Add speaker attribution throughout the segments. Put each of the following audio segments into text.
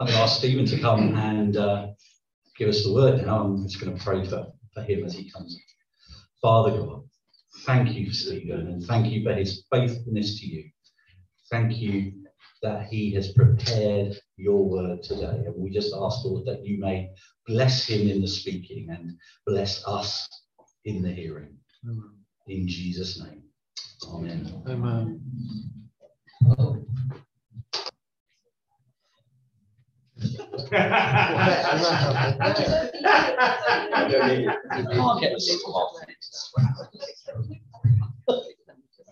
Speaker 1: I'm going to ask Stephen to come and uh, give us the word now. I'm just going to pray for, for him as he comes. Father God, thank you for Stephen and thank you for his faithfulness to you. Thank you that he has prepared your word today. And we just ask, Lord, that you may bless him in the speaking and bless us in the hearing. Amen. In Jesus' name. Amen.
Speaker 2: Amen.
Speaker 3: I'm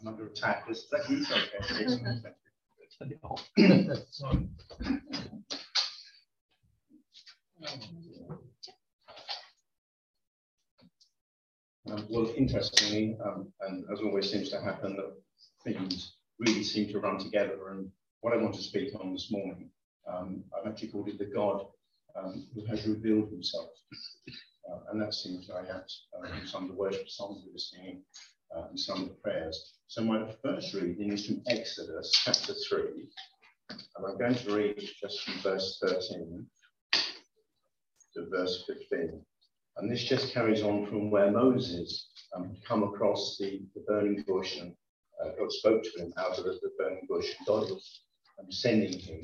Speaker 3: under attack. Is that you? Um, well, interestingly, um, and as always seems to happen, that things really seem to run together. And what I want to speak on this morning, um, I've actually called it the God um, who has revealed himself. Uh, and that seems apt uh, in some of the worship songs we were singing, uh, and some of the prayers. So my first reading is from Exodus chapter 3, and I'm going to read just from verse 13 to verse 15. And this just carries on from where Moses um, come across the, the burning bush and uh, God spoke to him out of the, burning bush. God was um, sending him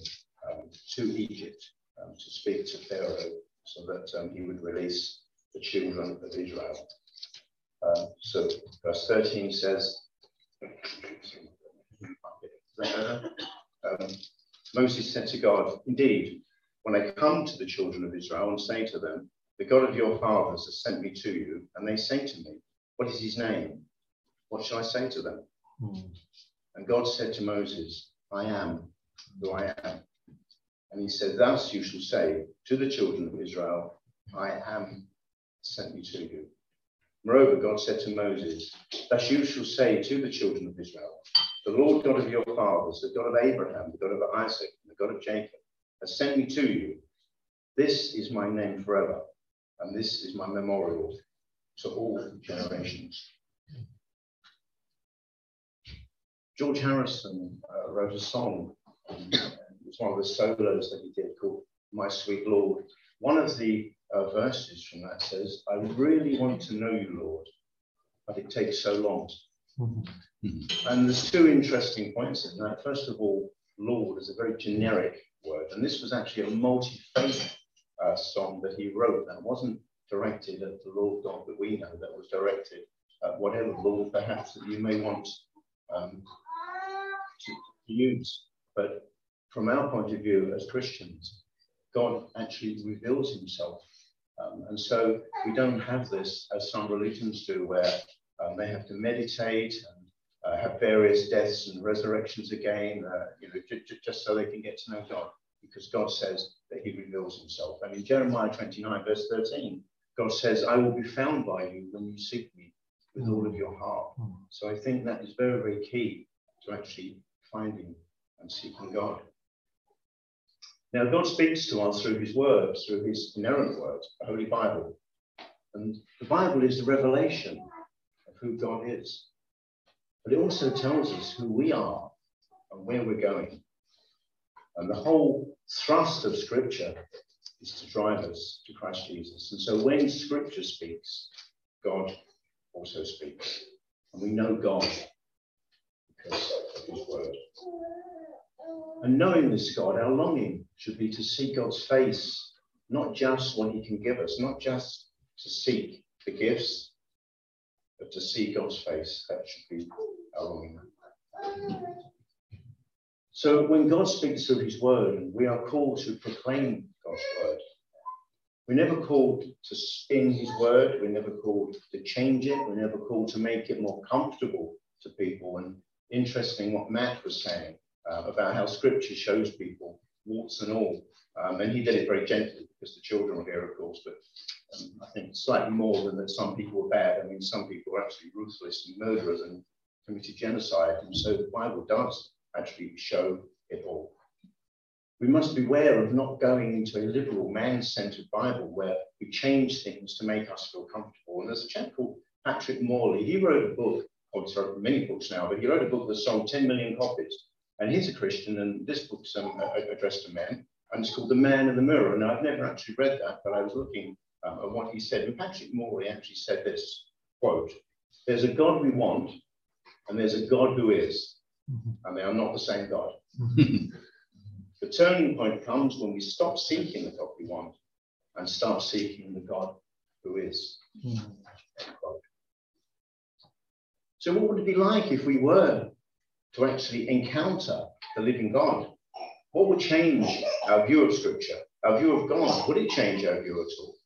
Speaker 3: um, to Egypt um, to speak to Pharaoh so that um, he would release the children of Israel. Uh, so verse 13 says, um, Moses said to God, Indeed, when I come to the children of Israel and say to them, The God of your fathers has sent me to you, and they say to me, What is his name? What shall I say to them? Hmm. And God said to Moses, I am who I am. And he said, Thus you shall say to the children of Israel, I am sent me to you. Moreover, God said to Moses, Thus you shall say to the children of Israel, The Lord God of your fathers, the God of Abraham, the God of Isaac, and the God of Jacob, has sent me to you. This is my name forever, and this is my memorial to all generations. George Harrison uh, wrote a song. Um, it's one of the solos that he did called My Sweet Lord. One of the uh, verses from that says, I really want to know you, Lord, but it takes so long. Mm-hmm. And there's two interesting points in that. First of all, Lord is a very generic word, and this was actually a multi faith uh, song that he wrote that wasn't directed at the Lord God that we know, that was directed at whatever Lord perhaps that you may want um, to, to use. But from our point of view as Christians, God actually reveals himself um, and so we don't have this as some religions do, where um, they have to meditate and uh, have various deaths and resurrections again, uh, you know, just so they can get to know God, because God says that He reveals Himself. And in Jeremiah 29, verse 13, God says, "I will be found by you when you seek me with all of your heart." Hmm. So I think that is very, very key to actually finding and seeking God. Now, God speaks to us through his words, through his inerrant words, the Holy Bible. And the Bible is the revelation of who God is. But it also tells us who we are and where we're going. And the whole thrust of Scripture is to drive us to Christ Jesus. And so when Scripture speaks, God also speaks. And we know God because his word. And knowing this God, our longing should be to seek God's face, not just what he can give us, not just to seek the gifts, but to see God's face. That should be our longing. So when God speaks through his word, we are called to proclaim God's word. We're never called to spin his word. We're never called to change it. We're never called to make it more comfortable to people. And interesting what Matt was saying uh, about how scripture shows people, warts and all. Um, and he did it very gently because the children were here, of course, but um, I think slightly more than that some people were bad. I mean, some people were absolutely ruthless and murderers and committed genocide. And so the Bible does actually show it all. We must beware of not going into a liberal, man centered Bible where we change things to make us feel comfortable. And there's a chap called Patrick Morley. He wrote a book, wrote many books now, but he wrote a book that sold 10 million copies and he's a Christian, and this book's um, addressed to men. and it's called The Man in the Mirror. And I've never actually read that, but I was looking um, at what he said. And Patrick Morley actually said this quote, There's a God we want, and there's a God who is, mm-hmm. and they are not the same God. the turning point comes when we stop seeking the God we want and start seeking the God who is. Mm-hmm. So, what would it be like if we were to actually encounter the living God? What would change our view of Scripture, our view of God? Would it change our view at all?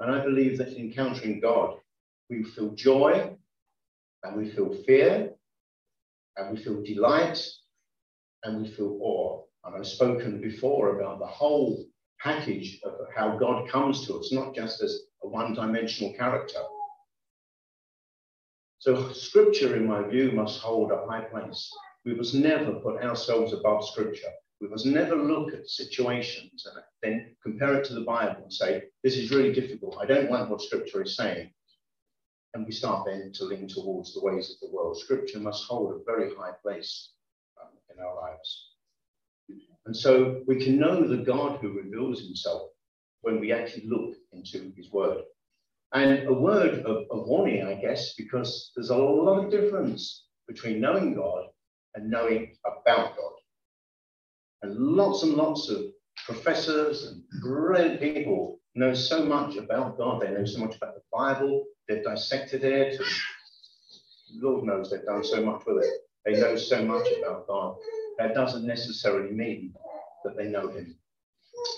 Speaker 3: And I believe that in encountering God, we feel joy and we feel fear and we feel delight and we feel awe. And I've spoken before about the whole package of how God comes to us, not just as a one dimensional character. So, scripture, in my view, must hold a high place. We must never put ourselves above scripture. We must never look at situations and then compare it to the Bible and say, this is really difficult. I don't like what Scripture is saying. And we start then to lean towards the ways of the world. Scripture must hold a very high place um, in our lives. And so we can know the God who reveals himself when we actually look into his word. And a word of, of warning, I guess, because there's a lot of difference between knowing God and knowing about God. And lots and lots of professors and brilliant people know so much about God. They know so much about the Bible. They've dissected it. Lord knows they've done so much with it. They know so much about God. That doesn't necessarily mean that they know Him.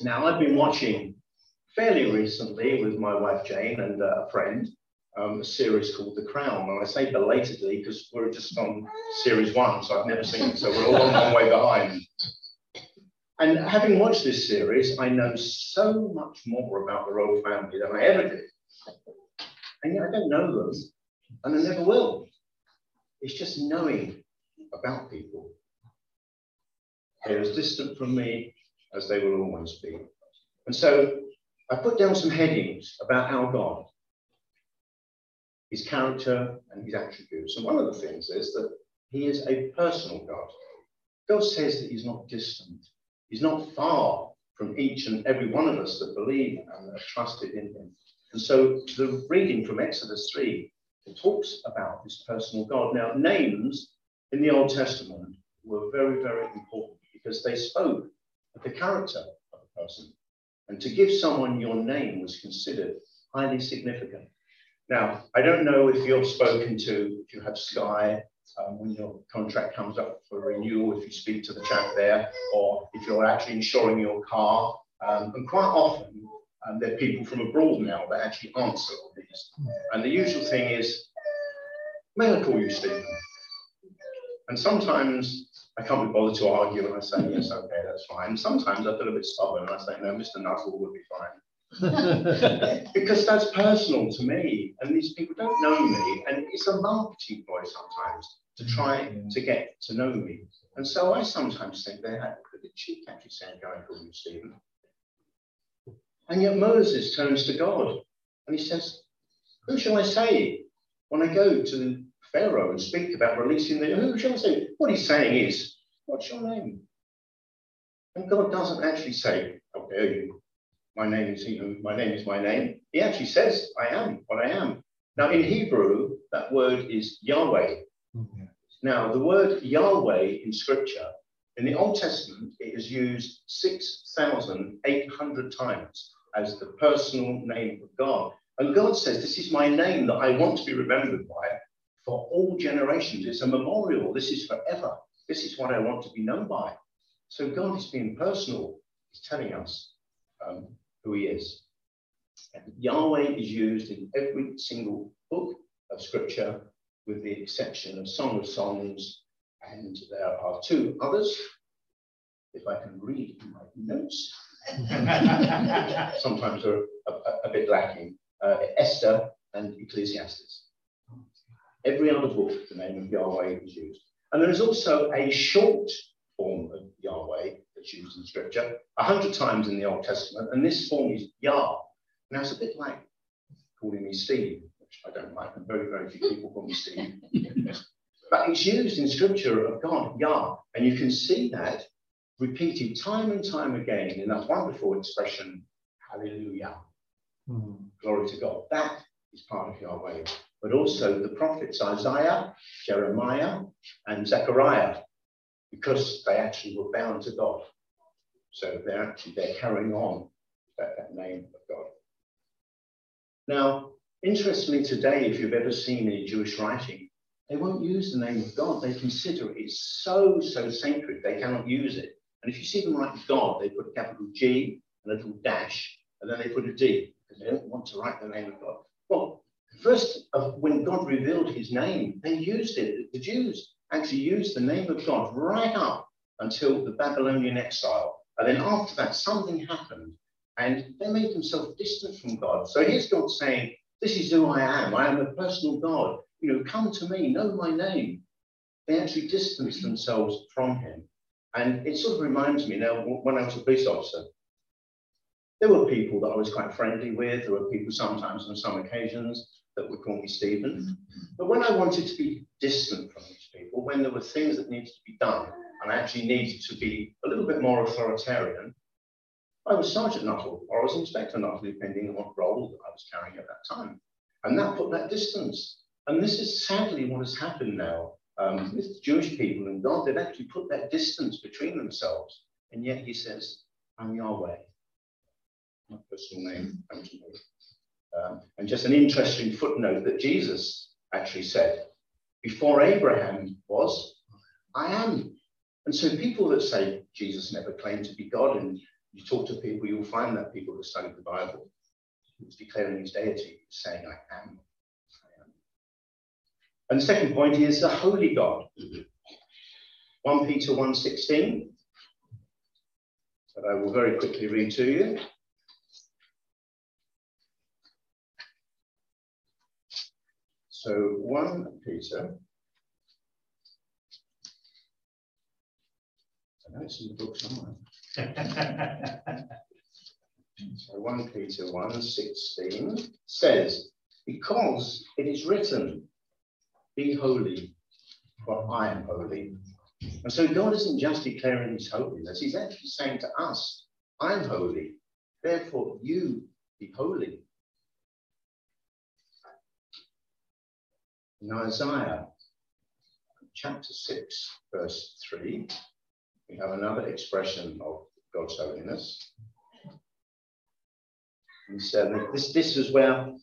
Speaker 3: Now, I've been watching fairly recently with my wife Jane and uh, a friend um, a series called The Crown. And I say belatedly because we're just on series one, so I've never seen it. So we're all one way behind. And having watched this series, I know so much more about the royal family than I ever did. And yet I don't know them, and I never will. It's just knowing about people. They're as distant from me as they will always be. And so I put down some headings about our God, his character, and his attributes. And one of the things is that he is a personal God. God says that he's not distant, He's not far from each and every one of us that believe and are trusted in him. And so the reading from Exodus 3 it talks about this personal God. Now, names in the Old Testament were very, very important because they spoke of the character of a person. And to give someone your name was considered highly significant. Now, I don't know if you've spoken to, if you have Sky um, when your contract comes up for renewal, if you speak to the chap there, or if you're actually insuring your car. Um, and quite often, um, there are people from abroad now that actually answer all these. And the usual thing is, may I call you Stephen? And sometimes I can't be bothered to argue and I say, yes, okay, that's fine. Sometimes I feel a bit stubborn and I say, no, Mr. Nuttall would be fine. because that's personal to me, and these people don't know me, and it's a marketing ploy sometimes to try mm, to get to know me. And so I sometimes think they had a bit cheek actually saying, "Going for you, Stephen." And yet Moses turns to God and he says, "Who shall I say when I go to Pharaoh and speak about releasing the? Who shall I say?" What he's saying is, "What's your name?" And God doesn't actually say, "How dare you my name is you know, my name is my name. He actually says, I am what I am. Now, in Hebrew, that word is Yahweh. Now, the word Yahweh in scripture, in the Old Testament, it is used 6,800 times as the personal name of God. And God says, This is my name that I want to be remembered by for all generations. It's a memorial. This is forever. This is what I want to be known by. So God is being personal. He's telling us um, who he is. And Yahweh is used in every single book of scripture, with the exception of Song of Songs, and there are two others. If I can read my notes, sometimes they're a, a, a bit lacking. Uh, Esther and Ecclesiastes. Every other book, the name of Yahweh is used. And there is also a short form of Yahweh that's used in scripture, a hundred times in the Old Testament, and this form is Yah. Now it's a bit like calling me Steve, which I don't like, and very, very few people call me Steve. but it's used in scripture of God, Yah, and you can see that repeated time and time again in that wonderful expression, hallelujah, mm. glory to God. That is part of Yahweh. But also the prophets Isaiah, Jeremiah, and Zechariah, because they actually were bound to God. So they're actually they're carrying on that, that name of God. Now, interestingly, today, if you've ever seen any Jewish writing, they won't use the name of God. They consider it so, so sacred, they cannot use it. And if you see them write God, they put a capital G a little dash, and then they put a D, because they don't want to write the name of God. Well, first, of when God revealed his name, they used it. The Jews actually used the name of God right up until the Babylonian exile. And then after that, something happened and they made themselves distant from God. So here's God saying, This is who I am. I am a personal God. You know, come to me, know my name. They actually distanced themselves from him. And it sort of reminds me now, when I was a police officer, there were people that I was quite friendly with. There were people sometimes on some occasions that would call me Stephen. But when I wanted to be distant from these people, when there were things that needed to be done, and I actually needed to be a little bit more authoritarian, I was Sergeant Nuttall or I was Inspector Nuttall, depending on what role I was carrying at that time. And that put that distance. And this is sadly what has happened now um, with Jewish people and God. They've actually put that distance between themselves. And yet he says, I'm Yahweh. My personal name comes to me. Um, just an interesting footnote that Jesus actually said, before Abraham was, I am. And so people that say Jesus never claimed to be God and you talk to people, you'll find that people that study the Bible, he's declaring his deity, saying, I am. I am. And the second point is the holy God. 1 Peter 1.16, that I will very quickly read to you. So 1 Peter, I know it's in the book somewhere. so 1 Peter 1 16 says, Because it is written, Be holy, for I am holy. And so God isn't just declaring his holiness, he's actually saying to us, I'm holy, therefore you be holy. In Isaiah chapter 6, verse 3, we have another expression of God's holiness. And so this, this is where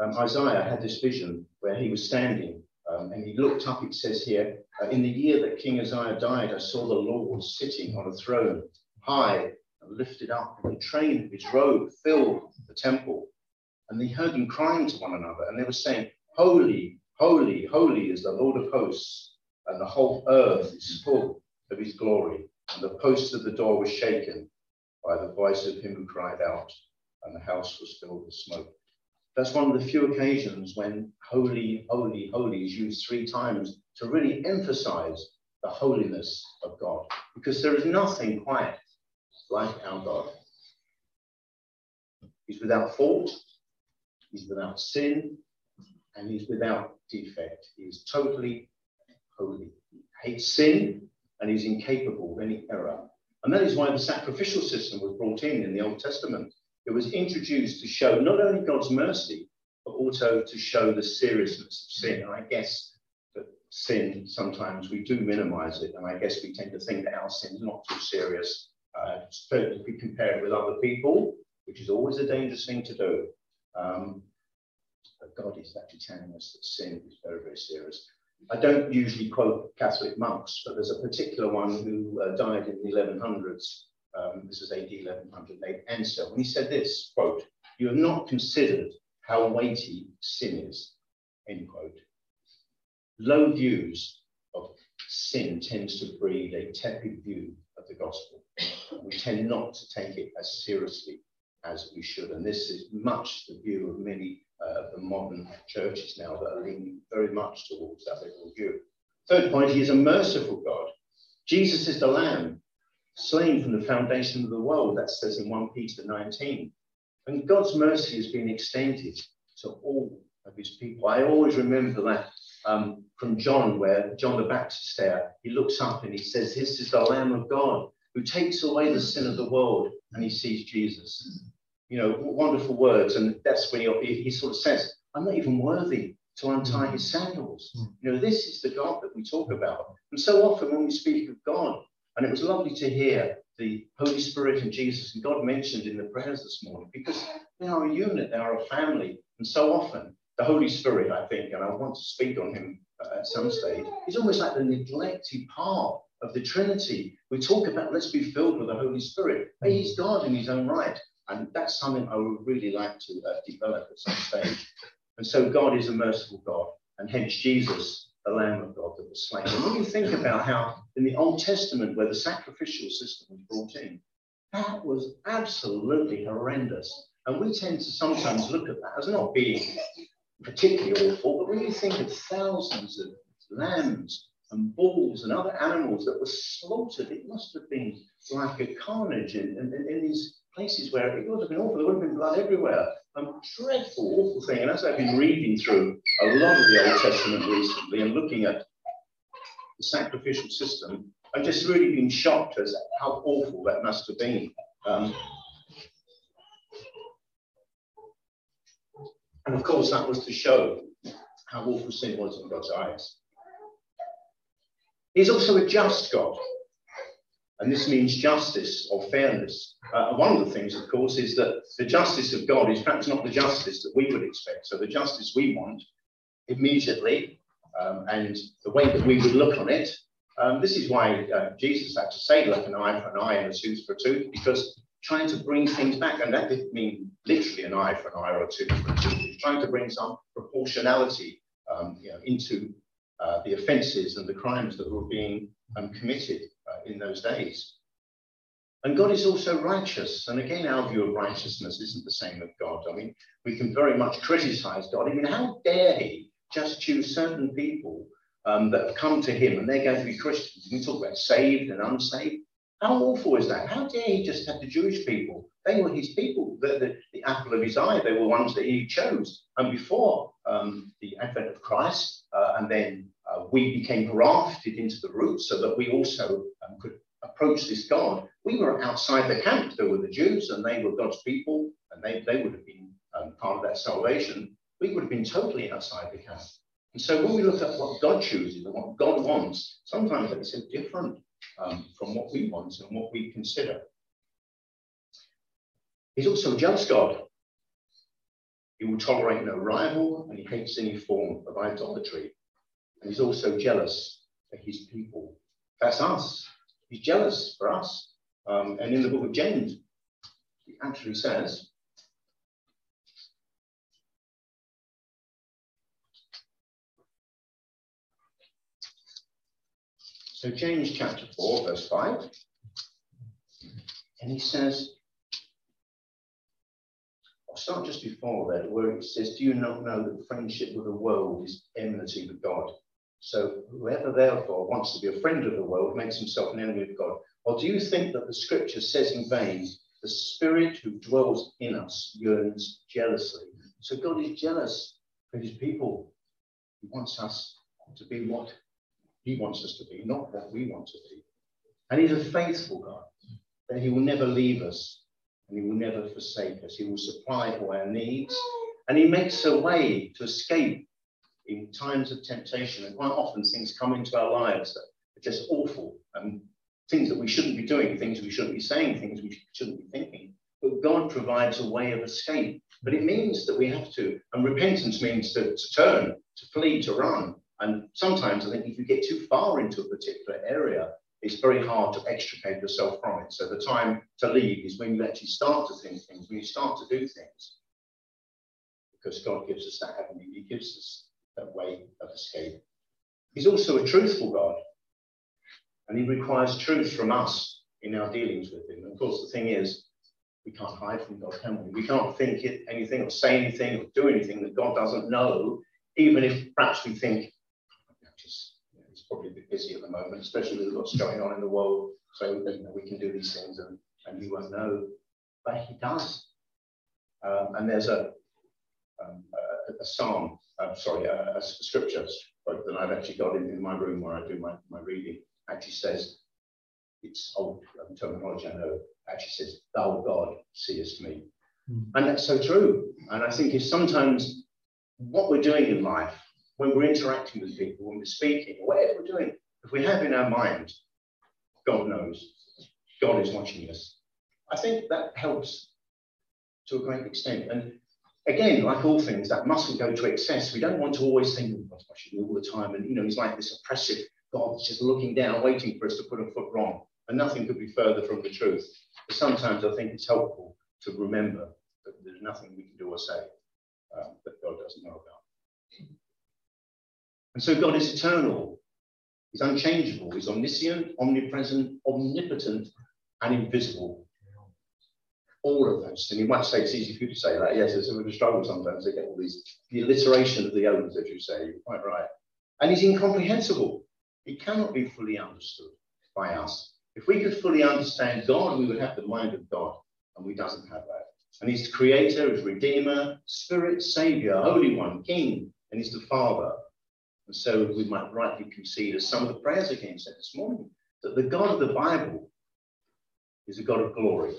Speaker 3: um, Uzziah had this vision where he was standing um, and he looked up, it says here, uh, in the year that King Isaiah died, I saw the Lord sitting on a throne, high and lifted up, and the train of his robe filled the temple. And they heard them crying to one another, and they were saying, Holy, holy, holy is the Lord of hosts and the whole earth is full of his glory. And the posts of the door were shaken by the voice of him who cried out, and the house was filled with smoke. That's one of the few occasions when holy, holy, holy is used three times to really emphasize the holiness of God, because there is nothing quite like our God. He's without fault, he's without sin, and he's without defect. He is totally holy. He hates sin and he's incapable of any error. And that is why the sacrificial system was brought in in the Old Testament. It was introduced to show not only God's mercy, but also to show the seriousness of sin. And I guess that sin, sometimes we do minimize it. And I guess we tend to think that our sin is not too serious, uh, if we compare it with other people, which is always a dangerous thing to do. Um, but God is actually telling us that sin is very, very serious. I don't usually quote Catholic monks, but there's a particular one who uh, died in the 1100s. Um, this is AD 1100, named Anselm. And he said this, quote, you have not considered how weighty sin is, end quote. Low views of sin tends to breed a tepid view of the gospel. We tend not to take it as seriously as we should. And this is much the view of many uh, the modern churches now that are leaning very much towards that liberal view. Third point, he is a merciful God. Jesus is the Lamb, slain from the foundation of the world. That says in 1 Peter 19. And God's mercy has been extended to all of his people. I always remember that um, from John, where John the Baptist there, he looks up and he says, This is the Lamb of God who takes away the sin of the world, and he sees Jesus. You know, wonderful words. And that's when he, he sort of says, I'm not even worthy to untie his sandals. You know, this is the God that we talk about. And so often when we speak of God, and it was lovely to hear the Holy Spirit and Jesus and God mentioned in the prayers this morning because they are a unit, they are a family. And so often the Holy Spirit, I think, and I want to speak on him uh, at some stage, is almost like the neglected part of the Trinity. We talk about let's be filled with the Holy Spirit. But he's God in his own right. And that's something I would really like to uh, develop at some stage. And so God is a merciful God. And hence Jesus, the Lamb of God that was slain. And when you think about how in the Old Testament, where the sacrificial system was brought in, that was absolutely horrendous. And we tend to sometimes look at that as not being particularly awful, but when you think of thousands of lambs and bulls and other animals that were slaughtered, it must have been like a carnage in, in, in these places where it would have been awful. There would have been blood everywhere. A dreadful, awful thing. And as I've been reading through a lot of the Old Testament recently and looking at the sacrificial system, I've just really been shocked as how awful that must have been. Um, And of course, that was to show how awful sin was in God's eyes. He's also a just God. And this means justice or fairness. Uh, one of the things, of course, is that the justice of God is perhaps not the justice that we would expect. So the justice we want immediately um, and the way that we would look on it. Um, this is why uh, Jesus had to say, like an eye for an eye and a tooth for a tooth, because trying to bring things back, and that didn't mean literally an eye for an eye or a tooth for a tooth, trying to bring some proportionality um, you know, into uh, the offences and the crimes that were being um, committed uh, in those days. And God is also righteous. And again, our view of righteousness isn't the same of God. I mean, we can very much criticize God. I mean, how dare he just choose certain people um, that have come to him and they're going to be Christians? We talk about saved and unsaved. How awful is that? How dare he just have the Jewish people? They were his people, the, the, the apple of his eye. They were ones that he chose. And before um, the advent of Christ, uh, and then we became grafted into the roots so that we also um, could approach this God. We were outside the camp. There were the Jews, and they were God's people, and they, they would have been um, part of that salvation. We would have been totally outside the camp. And so when we look at what God chooses and what God wants, sometimes it's so different um, from what we want and what we consider. He's also a jealous God. He will tolerate no rival and he hates any form of idolatry. And he's also jealous for his people. That's us. He's jealous for us. Um, and in the book of James, he actually says, So James chapter 4, verse 5. And he says, I'll start just before that, where it says, Do you not know that friendship with the world is enmity with God? So whoever therefore wants to be a friend of the world makes himself an enemy of God. Or do you think that the scripture says in vain, the spirit who dwells in us yearns jealously? So God is jealous for his people. He wants us to be what he wants us to be, not what we want to be. And he's a faithful God, that he will never leave us and he will never forsake us. He will supply all our needs and he makes a way to escape in times of temptation. And quite often things come into our lives that are just awful and things that we shouldn't be doing, things we shouldn't be saying, things we shouldn't be thinking. But God provides a way of escape. But it means that we have to, and repentance means to, to turn, to flee, to run. And sometimes I think if you get too far into a particular area, it's very hard to extricate yourself from it. So the time to leave is when you actually start to think things, when you start to do things. Because God gives us that avenue, He gives us way of escape. He's also a truthful God. And He requires truth from us in our dealings with Him. And of course, the thing is, we can't hide from God, can we? We can't think anything or say anything or do anything that God doesn't know, even if perhaps we think he's probably a bit busy at the moment, especially with what's going on in the world. So you know, we can do these things and, and you won't know. But he does. Um, and there's a, um, a, a, psalm uh, sorry, a, a scripture but that I've actually got in, in my room where I do my, my reading, actually says, it's old um, terminology, I know, actually says, Thou God seest me. Mm. And that's so true. And I think if sometimes what we're doing in life, when we're interacting with people, when we're speaking, whatever we're doing, if we have in our mind, God knows, God is watching us, I think that helps to a great extent. And again, like all things, that mustn't go to excess. We don't want to always think, oh, God's watching me all the time. And, you know, he's like this oppressive God just looking down, waiting for us to put a foot wrong. And nothing could be further from the truth. But sometimes I think it's helpful to remember that there's nothing we can do or say um, that God doesn't know about. And so God is eternal. He's unchangeable. He's omniscient, omnipresent, omnipotent, and invisible all of those. And you might say it's easy for you to say that. Yes, it's a bit of a struggle sometimes. They get all these, the alliteration of the O's, as you say. You're quite right. And he's incomprehensible. He cannot be fully understood by us. If we could fully understand God, we would have the mind of God, and we doesn't have that. And he's the creator, he's redeemer, spirit, savior, holy one, king, and he's the father. And so we might rightly concede, as some of the prayers again said this morning, that the God of the Bible is a God of glory.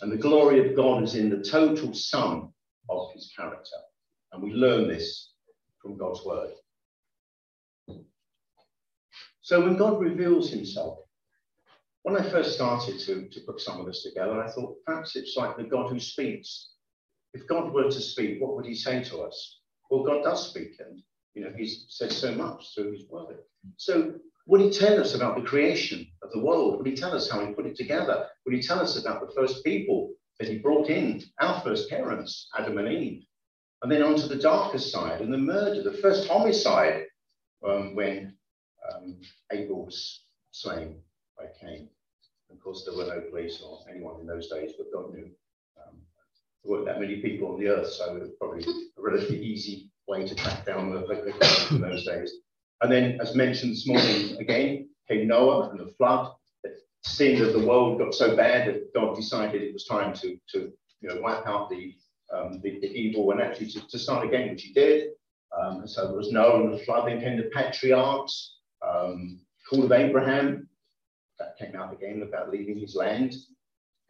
Speaker 3: And the glory of God is in the total sum of his character. And we learn this from God's word. So when God reveals himself, when I first started to, to put some of this together, I thought perhaps it's like the God who speaks. If God were to speak, what would he say to us? Well, God does speak, and you know, he says so much through his word. So would he tell us about the creation of the world? Would he tell us how he put it together? Would he tell us about the first people that he brought in, our first parents, Adam and Eve? And then onto the darker side and the murder, the first homicide um, when um, Abel was slain by Cain. Of course, there were no police or anyone in those days, but God knew. Um, there weren't that many people on the earth, so it was probably a relatively easy way to track down the, the, in those days. And then, as mentioned this morning, again came Noah and the flood. Seeing that the world got so bad that God decided it was time to, to you know, wipe out the, um, the, the, evil and actually to, to, start again, which he did. Um, so there was Noah and the flood. Then came the patriarchs, um, call of Abraham. That came out again about leaving his land,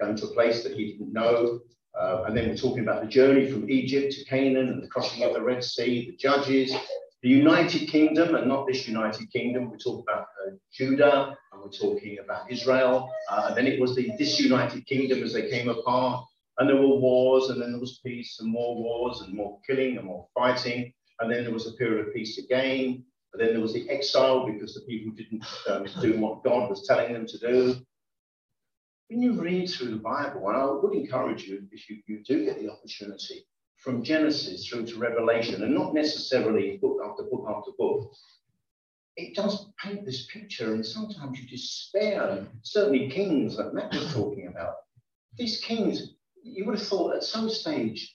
Speaker 3: going to a place that he didn't know. Uh, and then we're talking about the journey from Egypt to Canaan and the crossing of the Red Sea, the judges, the United Kingdom, and not this United Kingdom, we talk about uh, Judah, and we're talking about Israel, uh, and then it was the disunited kingdom as they came apart, and there were wars, and then there was peace, and more wars, and more killing, and more fighting, and then there was a period of peace again, and then there was the exile because the people didn't um, do what God was telling them to do. When you read through the Bible, and I would encourage you, if you, you do get the opportunity, from Genesis through to Revelation, and not necessarily book after book after book, it does paint this picture, and sometimes you despair. And certainly, kings that Matt was talking about, these kings, you would have thought at some stage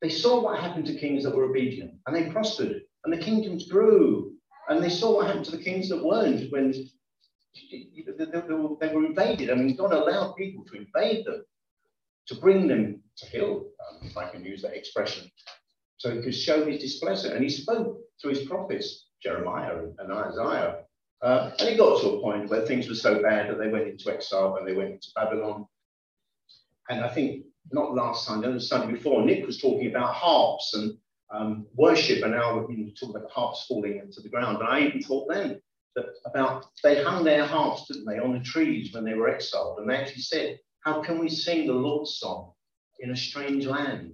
Speaker 3: they saw what happened to kings that were obedient, and they prospered, and the kingdoms grew, and they saw what happened to the kings that weren't when they were invaded. I mean, God allowed people to invade them to bring them to heel, um, if I can use that expression. So he could show his displeasure. And he spoke through his prophets, Jeremiah and, Isaiah. Uh, and it got to a point where things were so bad that they went into exile and they went into Babylon. And I think not last Sunday, the Sunday before, Nick was talking about harps and um, worship, and now we're talking about harps falling into the ground. And I even thought then that about they hung their harps, didn't they, on the trees when they were exiled, and they actually said, "How can we sing the Lord's song in a strange land.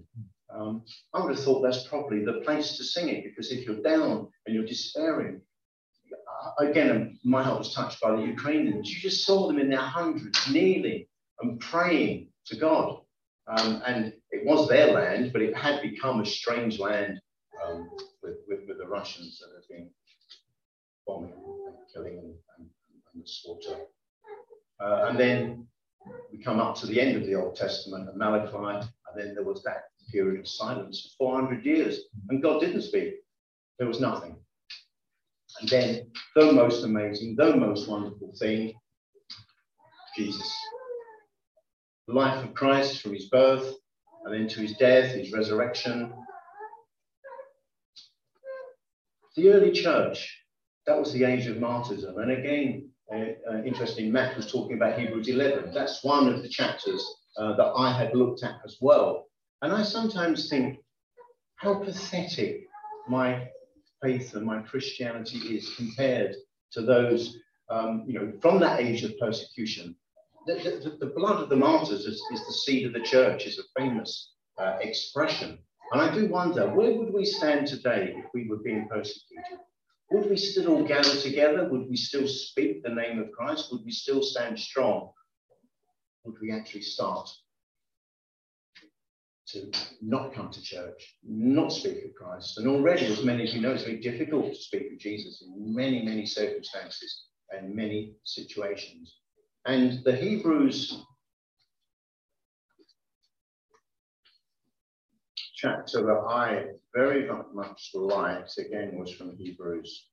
Speaker 3: Um, I would have thought that's probably the place to sing it because if you're down and you're despairing, uh, again, my heart was touched by the Ukrainians. You just saw them in their hundreds kneeling and praying to God. Um, and it was their land, but it had become a strange land um, with, with, with, the Russians that had been bombing and killing and, and, and slaughter. Uh, and then we come up to the end of the Old Testament and Malachi, and then there was that period of silence for 400 years, and God didn't speak. There was nothing. And then the most amazing, the most wonderful thing, Jesus. The life of Christ from his birth and then to his death, his resurrection. The early church, that was the age of martyrdom. And again, uh, interesting, Matt was talking about Hebrews 11. That's one of the chapters uh, that I had looked at as well. And I sometimes think how pathetic my faith and my Christianity is compared to those, um, you know, from that age of persecution. The, the, the blood of the martyrs is, is, the seed of the church, is a famous uh, expression. And I do wonder, where would we stand today if we were being persecuted? Would we still all gather together? Would we still speak the name of Christ? Would we still stand strong? Would we actually start to not come to church, not speak of Christ? And already, as many of you know, it's very difficult to speak of Jesus in many, many circumstances and many situations. And the Hebrews chapter that I very much liked, again, was from Hebrews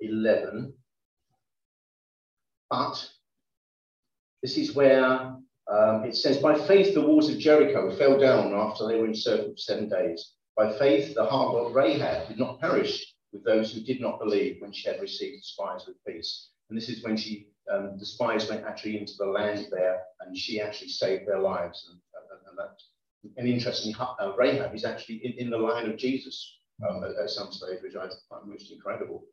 Speaker 3: 11. But this is where um, it says, By faith, the walls of Jericho fell down after they were encircled for seven days. By faith, the heart of Rahab did not perish with those who did not believe when she had received the spies with peace. And this is when she, um, the spies went actually into the land there and she actually saved their lives. And, and, and that and interesting uh, Rahab is actually in, in, the line of Jesus um, at, at, some stage, which I find most incredible.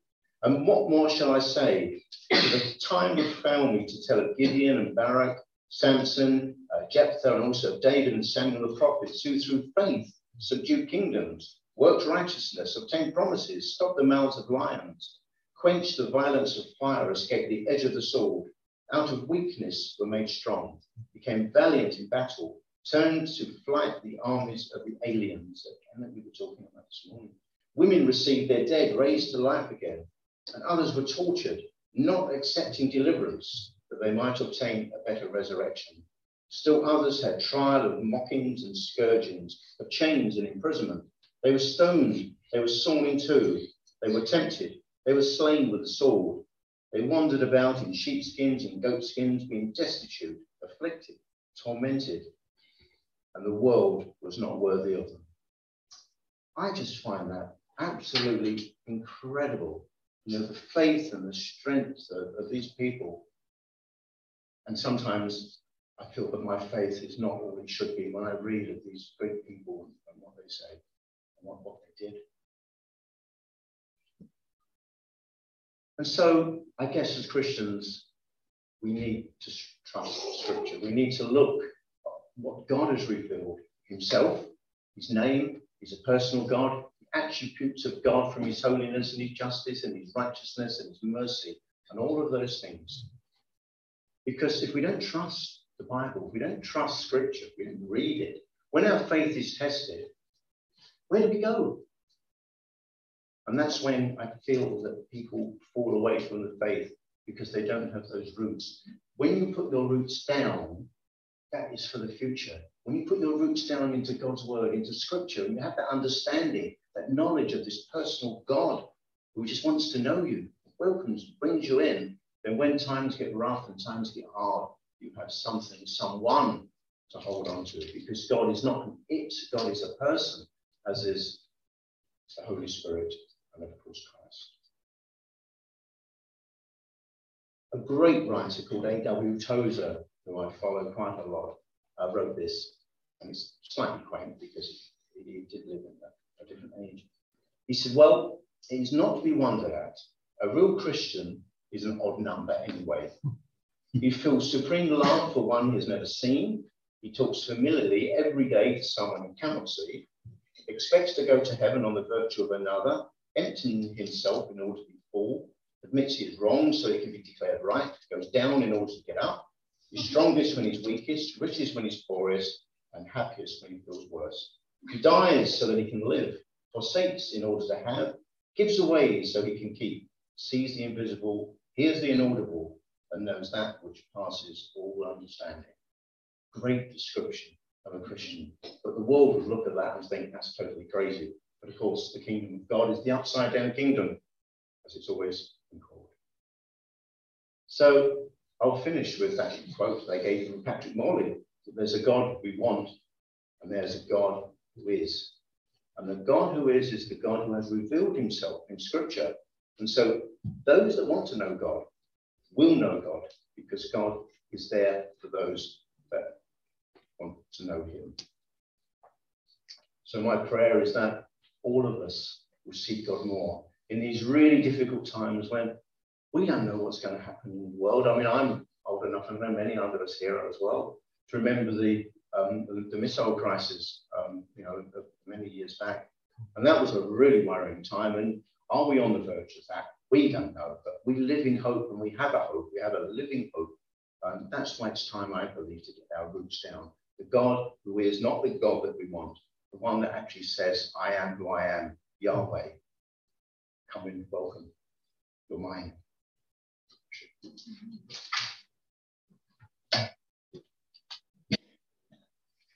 Speaker 3: And what more shall I say? the time would fail me to tell of Gideon and Barak, Samson, uh, Jephthah, and also David and Samuel the prophets, who through faith subdued kingdoms, worked righteousness, obtained promises, stopped the mouths of lions, quenched the violence of fire, escaped the edge of the sword, out of weakness were made strong, became valiant in battle, turned to flight the armies of the aliens that we were talking about this morning. Women received their dead raised to life again, and others were tortured, not accepting deliverance that they might obtain a better resurrection. Still others had trial of mockings and scourgings, of chains and imprisonment. They were stoned, they were sawn in two, they were tempted, they were slain with the sword. They wandered about in sheepskins and goatskins, being destitute, afflicted, tormented, and the world was not worthy of them. I just find that absolutely incredible. You know, the faith and the strength of, of these people. And sometimes I feel that my faith is not what it should be when I read of these great people and what they say and what, what they did. And so I guess as Christians, we need to trust Scripture. We need to look what God has revealed himself, his name, he's a personal God, the attributes of God from his holiness and his justice and his righteousness and his mercy and all of those things. Because if we don't trust the Bible, if we don't trust scripture, we don't read it, when our faith is tested, where do we go? And that's when I feel that people fall away from the faith because they don't have those roots. When you put your roots down, that is for the future. When you put your roots down into God's word, into scripture, and you have that understanding, that knowledge of this personal God who just wants to know you, welcomes, brings you in, then when times get rough and times get hard, you have something, someone to hold on to because God is not an it, God is a person, as is the Holy Spirit and of course Christ. A great writer called A.W. Tozer who I follow quite a lot, uh, wrote this, and it's slightly quaint because he, did live in a, a different age. He said, Well, it is not to be wondered at. A real Christian is an odd number anyway. He feels supreme love for one he has never seen. He talks familiarly every day to someone he cannot see, expects to go to heaven on the virtue of another, emptying himself in order to be full, admits he is wrong so he can be declared right, goes down in order to get up, He's strongest when he's weakest, richest when he's poorest, and happiest when he feels worse. He dies so that he can live, forsakes in order to have, gives away so he can keep, sees the invisible, hears the inaudible, and knows that which passes all understanding. Great description of a Christian. But the world would look at that and think that's totally crazy. But of course, the kingdom of God is the upside down kingdom, as it's always been called. So I'll finish with that quote they gave from Patrick Morley. There's a God we want, and there's a God who is. And the God who is, is the God who has revealed himself in scripture. And so those that want to know God will know God because God is there for those that want to know him. So my prayer is that all of us will seek God more in these really difficult times when we don't know what's going to happen in the world. I mean, I'm old enough, and know many of us here as well, to remember the um, the, the, missile crisis, um, you know, many years back. And that was a really worrying time. And are we on the verge of that? We don't know, but we live in hope and we have a hope. We have a living hope. And that's why it's time, I believe, to get our roots down. The God who is not the God that we want, the one that actually says, I am who I am, Yahweh. Come in, welcome. You're mine. Thank you.